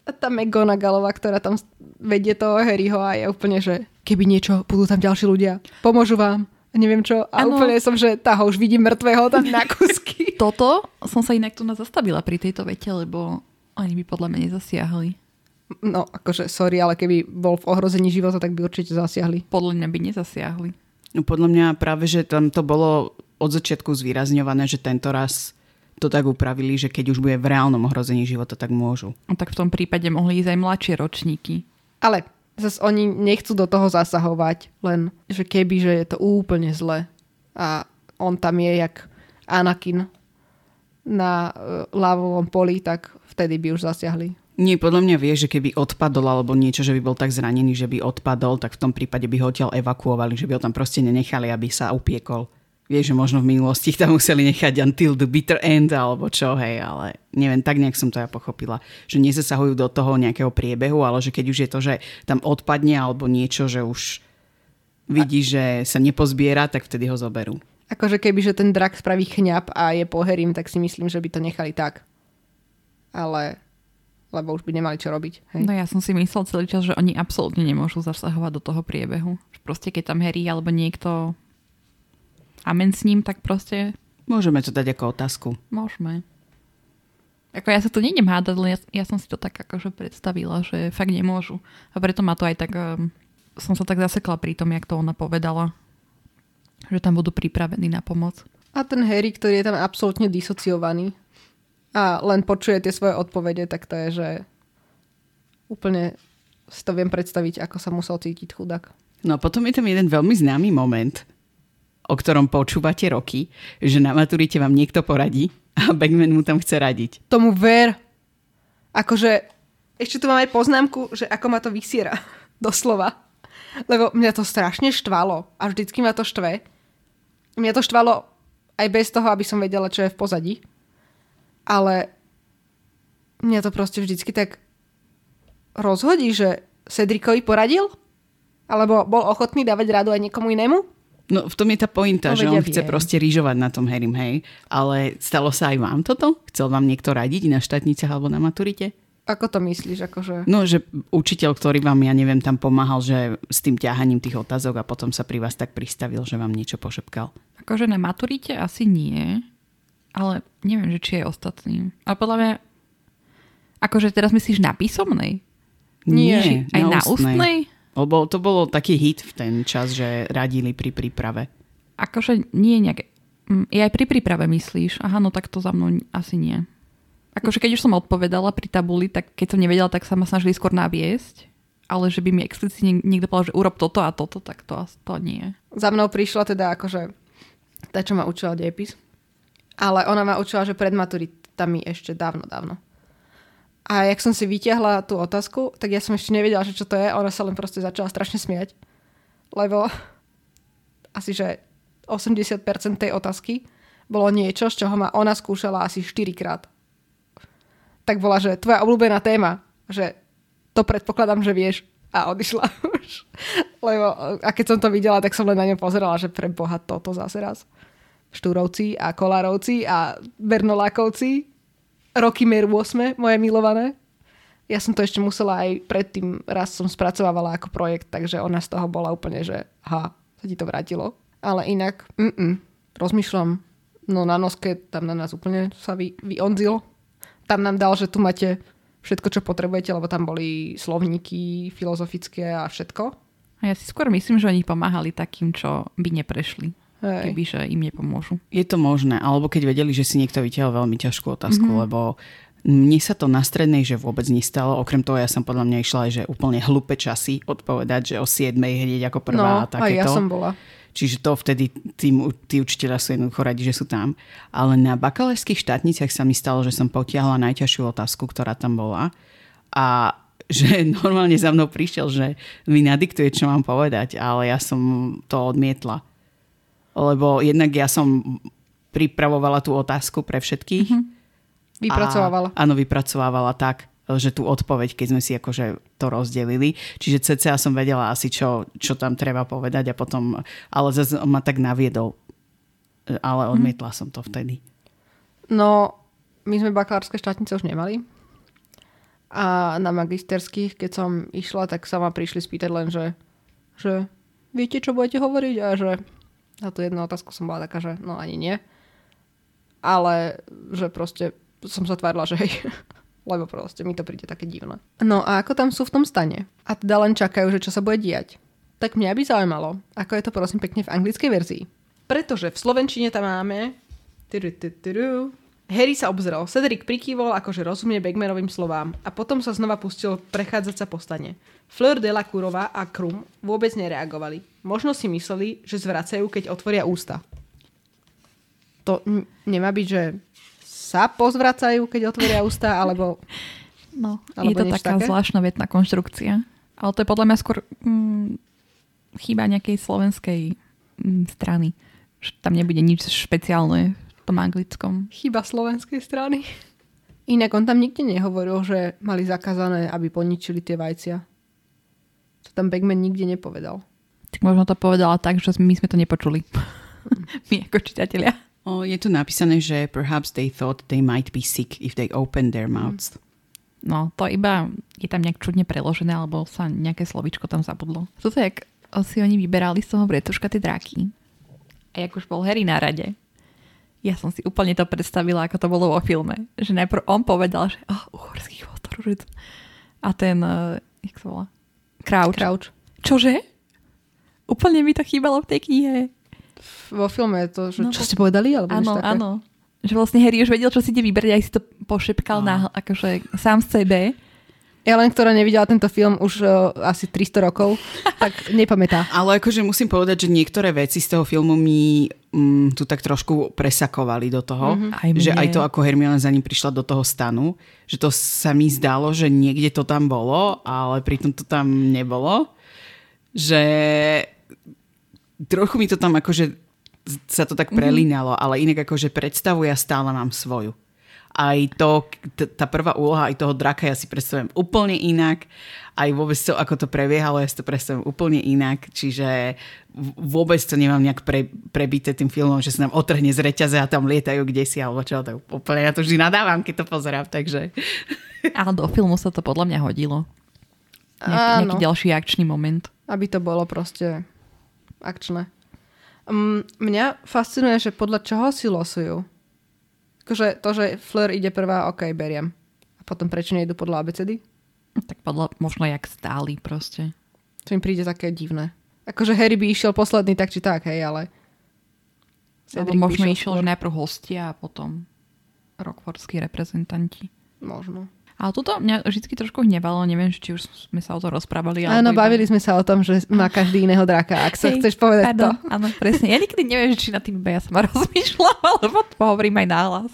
A tá McGonagallová, ktorá tam vedie toho Harryho a je úplne, že keby niečo, budú tam ďalší ľudia, pomôžu vám. A neviem čo. A Áno. úplne som, že tá ho už vidím mŕtvého tam na kusky. Toto som sa inak tu zastavila pri tejto vete, lebo oni by podľa mňa nezasiahli. No, akože sorry, ale keby bol v ohrození života, tak by určite zasiahli. Podľa mňa by nezasiahli. No, podľa mňa práve, že tam to bolo od začiatku zvýrazňované, že tento raz to tak upravili, že keď už bude v reálnom ohrození života, tak môžu. No tak v tom prípade mohli ísť aj mladšie ročníky. Ale zase oni nechcú do toho zasahovať, len že keby, že je to úplne zle a on tam je jak Anakin na uh, lávovom poli, tak vtedy by už zasiahli. Nie, podľa mňa vie, že keby odpadol alebo niečo, že by bol tak zranený, že by odpadol, tak v tom prípade by ho odtiaľ evakuovali, že by ho tam proste nenechali, aby sa upiekol. Vieš, že možno v minulosti tam museli nechať until the bitter end alebo čo, hej, ale neviem, tak nejak som to ja pochopila. Že nezasahujú do toho nejakého priebehu, ale že keď už je to, že tam odpadne alebo niečo, že už vidí, že sa nepozbiera, tak vtedy ho zoberú. Akože keby, že ten drak spraví chňap a je poherím, tak si myslím, že by to nechali tak. Ale lebo už by nemali čo robiť. Hej. No ja som si myslel celý čas, že oni absolútne nemôžu zasahovať do toho priebehu. Že Proste keď tam Harry alebo niekto amen s ním, tak proste Môžeme to dať ako otázku. môžeme. Ako ja sa to nejdem hádať, len ja, ja som si to tak akože predstavila, že fakt nemôžu. A preto ma to aj tak... Um, som sa tak zasekla pri tom, jak to ona povedala. Že tam budú pripravení na pomoc. A ten Harry, ktorý je tam absolútne disociovaný a len počuje tie svoje odpovede, tak to je, že úplne si to viem predstaviť, ako sa musel cítiť chudák. No a potom je tam jeden veľmi známy moment, o ktorom počúvate roky, že na maturite vám niekto poradí a Bagman mu tam chce radiť. Tomu ver. Akože, ešte tu mám aj poznámku, že ako ma to vysiera. Doslova. Lebo mňa to strašne štvalo. A vždycky ma to štve. Mňa to štvalo aj bez toho, aby som vedela, čo je v pozadí. Ale mňa to proste vždycky tak rozhodí, že Cedricovi poradil? Alebo bol ochotný dávať radu aj niekomu inému? No v tom je tá pointa, No, že on ja chce proste rýžovať na tom Harrym, hej. Ale stalo sa aj vám toto? Chcel vám niekto radiť na štátnicach alebo na maturite? Ako to myslíš? Akože... No, že učiteľ, ktorý vám, ja neviem, tam pomáhal, že s tým ťahaním tých otázok a potom sa pri vás tak pristavil, že vám niečo pošepkal. Akože na maturite asi nie, ale neviem, že či aj ostatným. Ale podľa mňa, akože teraz myslíš na písomnej? Nie, Aj na ústnej? Lebo to bolo taký hit v ten čas, že radili pri príprave. Akože nie nejaké... Je aj pri príprave myslíš? Aha, no tak to za mnou asi nie. Akože keď už som odpovedala pri tabuli, tak keď som nevedela, tak sa ma snažili skôr naviesť. Ale že by mi explicitne niekto povedal, že urob toto a toto, tak to, to nie. Za mnou prišla teda akože tá, čo ma učila dejepis. Ale ona ma učila, že pred maturitami ešte dávno, dávno. A jak som si vyťahla tú otázku, tak ja som ešte nevedela, že čo to je. Ona sa len proste začala strašne smiať. Lebo asi, že 80% tej otázky bolo niečo, z čoho ma ona skúšala asi 4 krát. Tak bola, že tvoja obľúbená téma, že to predpokladám, že vieš. A odišla už. Lebo, a keď som to videla, tak som len na ňu pozerala, že pre boha toto zase raz. Štúrovci a Kolárovci a Bernolákovci. Roky Mer 8, moje milované. Ja som to ešte musela aj predtým, raz som spracovávala ako projekt, takže ona z toho bola úplne, že ha, sa ti to vrátilo. Ale inak, mm rozmýšľam, no na noske tam na nás úplne sa vy, vyonzil. Tam nám dal, že tu máte všetko, čo potrebujete, lebo tam boli slovníky filozofické a všetko. A ja si skôr myslím, že oni pomáhali takým, čo by neprešli. Hej. Kebyže im nepomôžu. Je to možné, alebo keď vedeli, že si niekto vytiahol veľmi ťažkú otázku, mm-hmm. lebo mne sa to na strednej, že vôbec nestalo. Okrem toho, ja som podľa mňa išla aj, že úplne hlúpe časy odpovedať, že o 7 hneď ako prvá no, a aj takéto. ja som bola. Čiže to vtedy tí, tí učiteľia sú jednoducho radi, že sú tam. Ale na bakalárskych štátniciach sa mi stalo, že som potiahla najťažšiu otázku, ktorá tam bola. A že normálne za mnou prišiel, že mi nadiktuje, čo mám povedať, ale ja som to odmietla. Lebo jednak ja som pripravovala tú otázku pre všetkých. Mm-hmm. Vypracovávala. A, áno, vypracovávala tak, že tú odpoveď, keď sme si akože to rozdelili. Čiže cca som vedela asi, čo, čo tam treba povedať a potom, ale zase ma tak naviedol. Ale odmietla som to vtedy. No, my sme bakalárske štátnice už nemali. A na magisterských, keď som išla, tak sa ma prišli spýtať len, že, že viete, čo budete hovoriť? A že na tú jednu otázku som bola taká, že no ani nie. Ale že proste som sa tvárila, že hej. Lebo proste mi to príde také divné. No a ako tam sú v tom stane? A teda len čakajú, že čo sa bude diať. Tak mňa by zaujímalo, ako je to prosím pekne v anglickej verzii. Pretože v slovenčine tam máme... Harry sa obzrel. Cedric prikývol, akože rozumie Bagmanovým slovám a potom sa znova pustil prechádzať sa po stane. Fleur de la Courova a Krum vôbec nereagovali. Možno si mysleli, že zvracajú, keď otvoria ústa. To n- nemá byť, že sa pozvracajú, keď otvoria ústa, alebo... No, Alebo je to taká také? zvláštna vetná konštrukcia. Ale to je podľa mňa skôr mm, chyba nejakej slovenskej mm, strany. Že tam nebude nič špeciálne v tom anglickom. Chyba slovenskej strany. Inak on tam nikde nehovoril, že mali zakázané, aby poničili tie vajcia. To tam Bagman nikde nepovedal. Tak možno to povedala tak, že my sme to nepočuli. my ako čitatelia. Je tu napísané, že perhaps they thought they might be sick if they opened their mouths. No, to iba je tam nejak čudne preložené, alebo sa nejaké slovičko tam zabudlo. Toto jak si oni vyberali z toho bretuška tie dráky. A jak už bol Harry na rade, ja som si úplne to predstavila, ako to bolo vo filme. Že najprv on povedal, že oh, uhorský chvotoružec. A ten, uh, jak sa volá? Crouch. Crouch. Čože? Úplne mi to chýbalo v tej knihe. Vo filme je to, že No, čo ste povedali? Alebo Áno, také? áno. Že vlastne Harry už vedel, čo si ide vybrať, aj si to pošepkal na, akože sám z sebe. Ja len, ktorá nevidela tento film už uh, asi 300 rokov, tak nepamätá. Ale akože musím povedať, že niektoré veci z toho filmu mi mm, tu tak trošku presakovali do toho. Mhm. Aj že aj to, ako Hermiona za ním prišla do toho stanu, že to sa mi zdalo, že niekde to tam bolo, ale pritom to tam nebolo. Že trochu mi to tam akože sa to tak prelínalo, ale inak akože predstavu ja stále mám svoju. aj to, t- tá prvá úloha aj toho draka ja si predstavujem úplne inak. Aj vôbec to, ako to prebiehalo, ja si to predstavujem úplne inak. Čiže vôbec to nemám nejak pre, prebité tým filmom, že sa nám otrhne z reťaze a tam lietajú kde si, alebo čo. Tak úplne ja to vždy nadávam, keď to pozerám, takže... Ale do filmu sa to podľa mňa hodilo. Nejaký, nejaký ďalší akčný moment. Aby to bolo proste akčné. Um, mňa fascinuje, že podľa čoho si losujú. Akože to, že Fleur ide prvá, ok, beriem. A potom prečo nejdu podľa abecedy? Tak podľa, možno jak stáli proste. To mi príde také divné. Akože Harry by išiel posledný, tak či tak, hej, ale... Alebo Cedric by možno išiel že najprv hostia a potom rockfordskí reprezentanti. Možno. Ale toto mňa vždy trošku hnevalo, neviem, či už sme sa o to rozprávali. Áno, iba- bavili sme sa o tom, že má každý iného draka. Ak sa Hej, chceš povedať pardon, to. Áno, presne. Ja nikdy neviem, či na tým iba ja sama rozmýšľam, alebo to hovorím aj náhlas.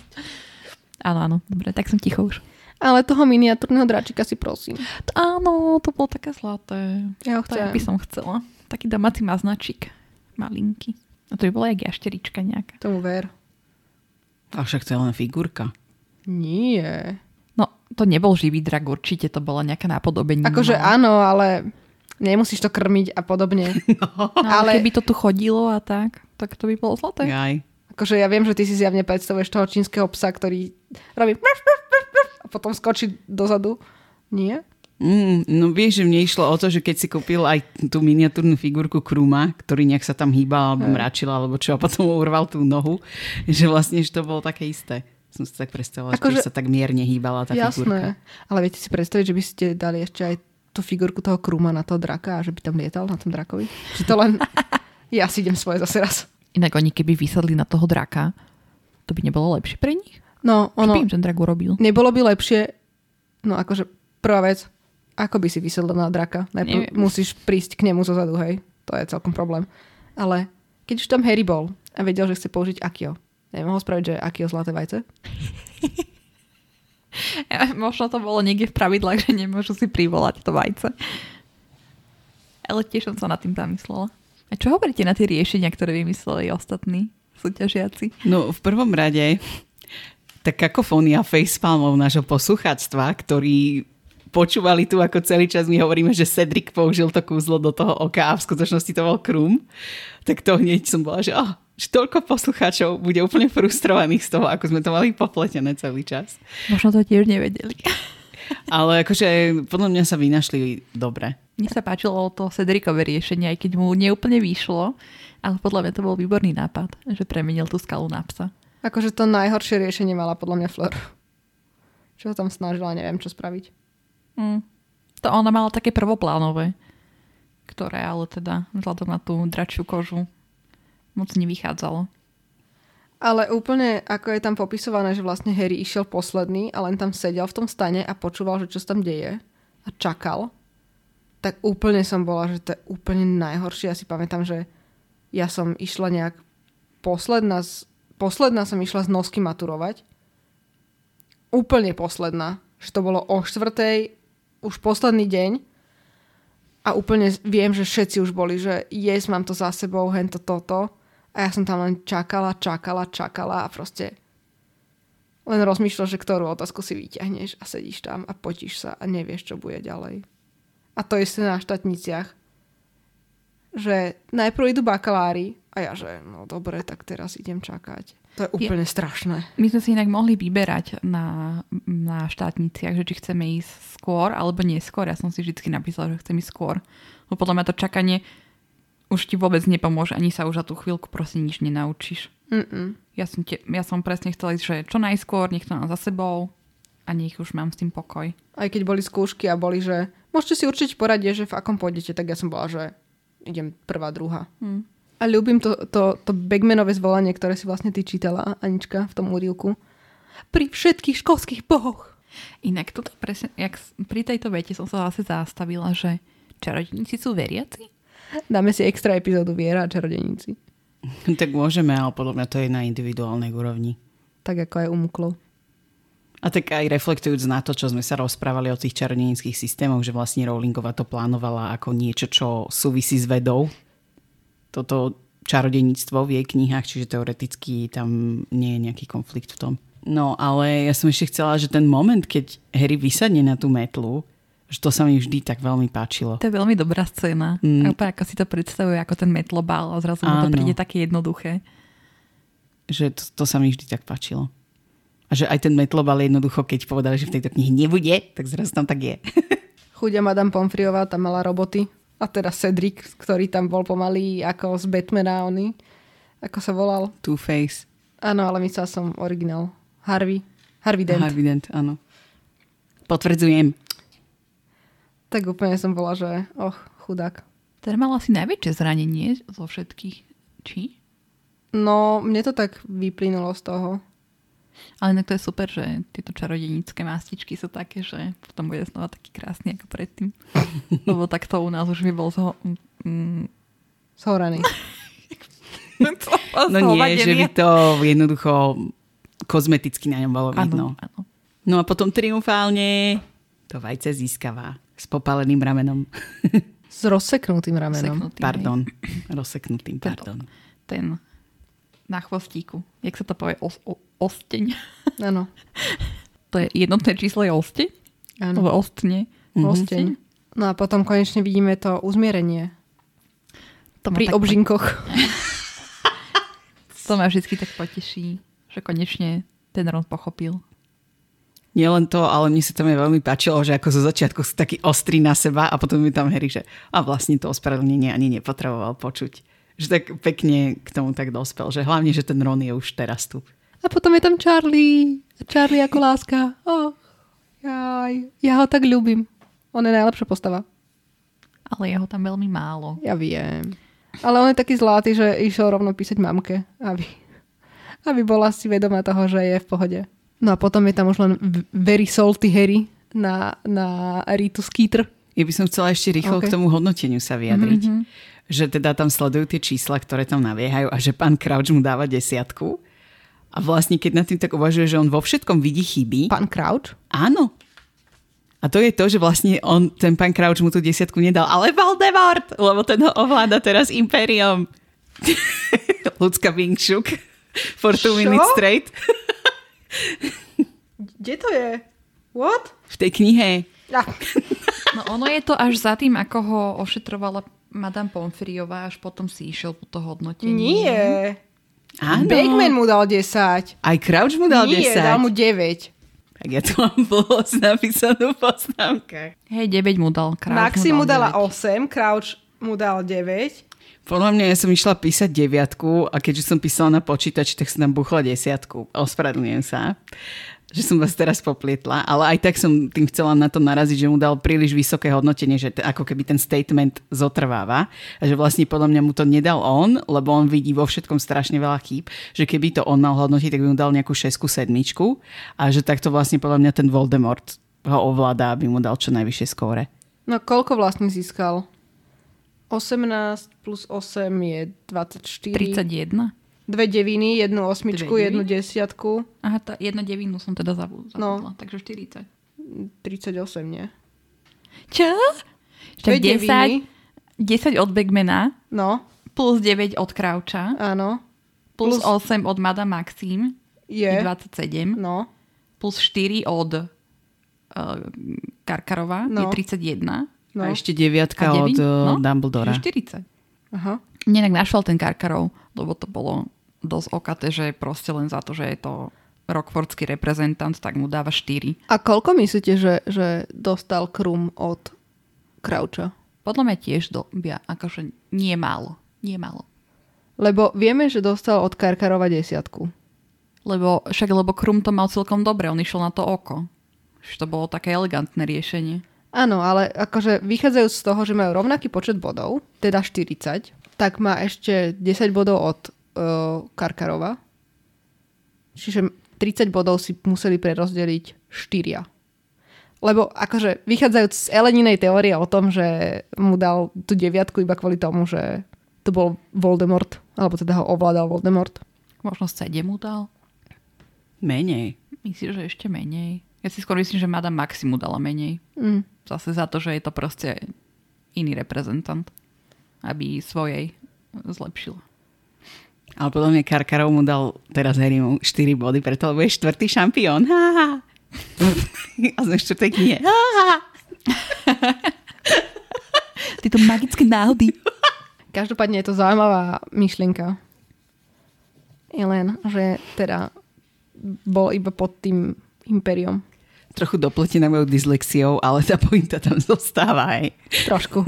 Áno, áno, dobre, tak som ticho už. Ale toho miniatúrneho dračika si prosím. Áno, to bolo také zlaté. Ja ho To ja chcem. by som chcela. Taký domáci maznačik. Malinký. A to by bola jak jašterička nejaká. Tomu ver. A však to je len figurka. Nie. No, to nebol živý drak, určite to bola nejaká nápodobenina. Akože áno, ale nemusíš to krmiť a podobne. No, ale ale- keby to tu chodilo a tak, tak to by bolo zlaté. Jaj. Akože ja viem, že ty si zjavne predstavuješ toho čínskeho psa, ktorý robí a potom skočí dozadu. Nie? Mm, no vieš, že mne išlo o to, že keď si kúpil aj tú miniatúrnu figurku Kruma, ktorý nejak sa tam hýbal alebo mračil alebo čo a potom urval tú nohu, že vlastne že to bolo také isté. Som si tak predstavila, Akože- že sa tak mierne hýbala tá figurka. Jasné. Ale viete si predstaviť, že by ste dali ešte aj tú figurku toho Kruma na toho draka a že by tam lietal na tom drakovi? Že to len... ja si idem svoje zase raz. Inak oni keby vysadli na toho draka, to by nebolo lepšie pre nich? No, Čo by ono, im ten drak urobil? nebolo by lepšie, no akože prvá vec, ako by si vysedol na draka? Neviem. Najprv musíš prísť k nemu zozadu, hej? To je celkom problém. Ale keď už tam Harry bol a vedel, že chce použiť Akio, nemohol spraviť, že Akio zlaté vajce? Možno to bolo niekde v pravidlách, že nemôžu si privolať to vajce. Ale tiež som sa nad tým zamyslela. A čo hovoríte na tie riešenia, ktoré vymysleli ostatní súťažiaci? No v prvom rade tá kakofónia facepalmov nášho poslucháctva, ktorí počúvali tu, ako celý čas my hovoríme, že Cedric použil to kúzlo do toho oka a v skutočnosti to bol Krum, tak to hneď som bola, že, oh, že toľko poslucháčov bude úplne frustrovaných z toho, ako sme to mali popletené celý čas. Možno to tiež nevedeli. Ale akože podľa mňa sa vynašli dobre. Mne sa páčilo to Cedricové riešenie, aj keď mu neúplne vyšlo, ale podľa mňa to bol výborný nápad, že premenil tú skalu na psa. Akože to najhoršie riešenie mala podľa mňa Fleur. Čo sa tam snažila, neviem čo spraviť. Mm. To ona mala také prvoplánové, ktoré ale teda vzhľadom na tú dračiu kožu moc nevychádzalo. Ale úplne ako je tam popisované, že vlastne Harry išiel posledný a len tam sedel v tom stane a počúval, že čo sa tam deje a čakal, tak úplne som bola, že to je úplne najhoršie. Ja si pamätám, že ja som išla nejak posledná, posledná som išla z nosky maturovať. Úplne posledná. Že to bolo o štvrtej, už posledný deň a úplne viem, že všetci už boli, že yes, mám to za sebou, hento toto. A ja som tam len čakala, čakala, čakala a proste len rozmýšľal, že ktorú otázku si vyťahneš a sedíš tam a potíš sa a nevieš, čo bude ďalej. A to isté na štatniciach. Že najprv idú bakalári a ja, že no dobre, tak teraz idem čakať. To je úplne strašné. My sme si inak mohli vyberať na, na štátniciach, že či chceme ísť skôr alebo neskôr. Ja som si vždy napísala, že chcem ísť skôr. No podľa mňa to čakanie už ti vôbec nepomôže, ani sa už za tú chvíľku prosím nič nenaučíš. Mm-mm. Ja som, te, ja som presne chcela ísť, že čo najskôr, nech to mám za sebou a nech už mám s tým pokoj. Aj keď boli skúšky a boli, že môžete si určite poradiť, že v akom pôjdete, tak ja som bola, že idem prvá, druhá. Hm. A ľúbim to, to, to Bagmanové zvolanie, ktoré si vlastne ty čítala, Anička, v tom úrilku. Pri všetkých školských bohoch. Inak toto presne, jak pri tejto vete som sa zase zastavila, že čarodejníci sú veriaci? Dáme si extra epizódu Viera a čarodeníci. Tak môžeme, ale podľa mňa to je na individuálnej úrovni. Tak ako aj u muklov. A tak aj reflektujúc na to, čo sme sa rozprávali o tých čarodejníckých systémoch, že vlastne Rowlingová to plánovala ako niečo, čo súvisí s vedou. Toto čarodejníctvo v jej knihách, čiže teoreticky tam nie je nejaký konflikt v tom. No, ale ja som ešte chcela, že ten moment, keď Harry vysadne na tú metlu, že to sa mi vždy tak veľmi páčilo. To je veľmi dobrá scéna. Mm. Úplne ako si to predstavuje, ako ten metlobal a zrazu mu to Áno. príde také jednoduché. Že to, to sa mi vždy tak páčilo. A že aj ten metlobal jednoducho, keď povedali, že v tejto knihe nebude, tak zrazu tam tak je. Chudia Madame Pomfriová tam mala roboty. A teda Cedric, ktorý tam bol pomalý ako z Batmana, oný. Ako sa volal. Two-Face. Áno, ale myslela som originál. Harvey. Harvey Dent. Harvey Dent, áno. Potvrdzujem. Tak úplne som bola, že och, chudák. Ten mal asi najväčšie zranenie zo všetkých. Či? No, mne to tak vyplynulo z toho. Ale inak to je super, že tieto čarodenické mastičky sú také, že potom bude znova taký krásny ako predtým. Lebo takto u nás už by bol zo... Mm, Zhoraný. No nie, že by to jednoducho kozmeticky na ňom bolo vidno. Áno, áno. No a potom triumfálne to vajce získava s popáleným ramenom. S rozseknutým ramenom. Seknutý, hej. Pardon. Rozseknutým, pardon. Ten na chvostíku. Jak sa to povie? Os, o, osteň. Áno. To je jednotné číslo je osteň? Áno. Alebo ostne. Mhm. Osteň. No a potom konečne vidíme to uzmierenie. To Pri tak obžinkoch. To ma vždy tak poteší, že konečne ten Ron pochopil. Nie len to, ale mne sa tam je veľmi páčilo, že ako zo začiatku sú taký ostrý na seba a potom je tam Harry, že a vlastne to ospravedlnenie ani nepotreboval počuť. Že tak pekne k tomu tak dospel, že hlavne, že ten Ron je už teraz tu. A potom je tam Charlie. Charlie ako láska. Oh, jaj. Ja ho tak ľúbim. On je najlepšia postava. Ale jeho tam veľmi málo. Ja viem. Ale on je taký zlatý, že išiel rovno písať mamke, aby, aby bola si vedomá toho, že je v pohode. No a potom je tam už len very salty Harry na, na Ritu Skeeter. Ja by som chcela ešte rýchlo OK. okay. k tomu hodnoteniu sa vyjadriť. Mm-hmm. Že teda tam sledujú tie čísla, ktoré tam naviehajú a že pán Crouch mu dáva desiatku. A vlastne, keď nad tým tak uvažuje, že on vo všetkom vidí chyby. Pán Crouch. Áno. A to je to, že vlastne on, ten pán Crouch mu tú desiatku nedal, ale Voldemort, lebo ten ho ovláda teraz Imperium. Ľudská shook for two minutes straight. Kde to je? What? V tej knihe. Ah, No ono je to až za tým, ako ho ošetrovala Madame Pomfriová, až potom si išiel po to hodnotenie. nie. Áno. Bagman mu dal 10. Aj Crouch mu dal nie, 10. dal mu 9. Tak ja tu mám blbosť napísanú v poznámkach. Hej, 9 mu dal. Krát Maxi mu dala 9. 8, Crouch mu dal 9. Podľa mňa ja som išla písať deviatku a keďže som písala na počítači, tak som tam buchla desiatku. Ospravedlňujem sa, že som vás teraz poplietla, ale aj tak som tým chcela na to naraziť, že mu dal príliš vysoké hodnotenie, že ako keby ten statement zotrváva a že vlastne podľa mňa mu to nedal on, lebo on vidí vo všetkom strašne veľa chýb, že keby to on mal hodnotiť, tak by mu dal nejakú šesku, sedmičku a že takto vlastne podľa mňa ten Voldemort ho ovláda, aby mu dal čo najvyššie skóre. No koľko vlastne získal? 18 plus 8 je 24. 31. Dve deviny, jednu osmičku, jednu desiatku. Aha, tá jedna devinu som teda zabu- No. zabudla. Takže 40. 38, nie? Čo? Dve Však deviny. 10, 10 od Bagmana, No, plus 9 od Croucha, áno. plus, Plus- 8 od Madame Maxim, Je. 27, No, plus 4 od uh, Karkarova, No. je 31. no. A ešte deviatka A od devín? no? Dumbledora. Čiže 40. Aha. Nenak našiel ten Karkarov, lebo to bolo dosť okaté, že proste len za to, že je to rockfordský reprezentant, tak mu dáva 4. A koľko myslíte, že, že dostal Krum od Croucha? Podľa mňa tiež do, bia, akože nie málo. Nie málo. Lebo vieme, že dostal od Karkarova desiatku. Lebo, však lebo Krum to mal celkom dobre, on išiel na to oko. Že to bolo také elegantné riešenie. Áno, ale akože vychádzajú z toho, že majú rovnaký počet bodov, teda 40, tak má ešte 10 bodov od uh, Karkarova. Čiže 30 bodov si museli prerozdeliť 4. Lebo akože vychádzajúc z Eleninej teórie o tom, že mu dal tú deviatku iba kvôli tomu, že to bol Voldemort, alebo teda ho ovládal Voldemort. Možno 7 mu dal. Menej. Myslím, že ešte menej. Ja si skôr myslím, že Madame Maxi mu dala menej. Mm. Zase za to, že je to proste iný reprezentant. Aby svojej zlepšila. Ale podľa mňa Karkarov mu dal teraz Harrymu 4 body, preto lebo je štvrtý šampión. Ha, ha. A sme štvrtej knihe. Ha, ha. Tieto magické náhody. Každopádne je to zaujímavá myšlienka. Je len, že teda bol iba pod tým impériom. Trochu dopletená mojou dyslexiou, ale tá pointa tam zostáva. Hej. Trošku.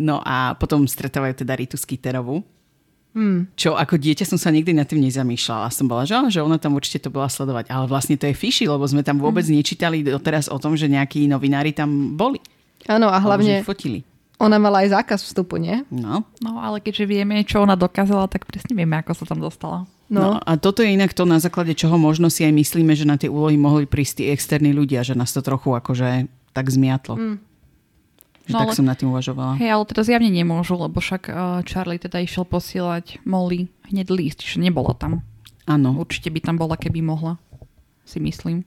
No a potom stretávajú teda Ritu Skiterovú. Hmm. Čo ako dieťa som sa nikdy nad tým nezamýšľala. Som bola, že, že ona tam určite to bola sledovať. Ale vlastne to je fiši, lebo sme tam vôbec Hmm. nečítali doteraz o tom, že nejakí novinári tam boli. Áno, a hlavne fotili. Ona mala aj zákaz vstupu, nie? No. No ale keďže vieme, čo ona dokázala, tak presne vieme, ako sa tam dostala. No. No, a toto je inak to, na základe čoho možno si aj myslíme, že na tie úlohy mohli prísť tí externí ľudia, že nás to trochu akože tak zmiatlo. Mm. Že No, tak ale- som na tým uvažovala. Hej, ale teraz javne nemôžu, lebo však uh, Charlie teda išiel posielať Molly hneď list, čiže nebola tam. Áno. Určite by tam bola, keby mohla. Si myslím.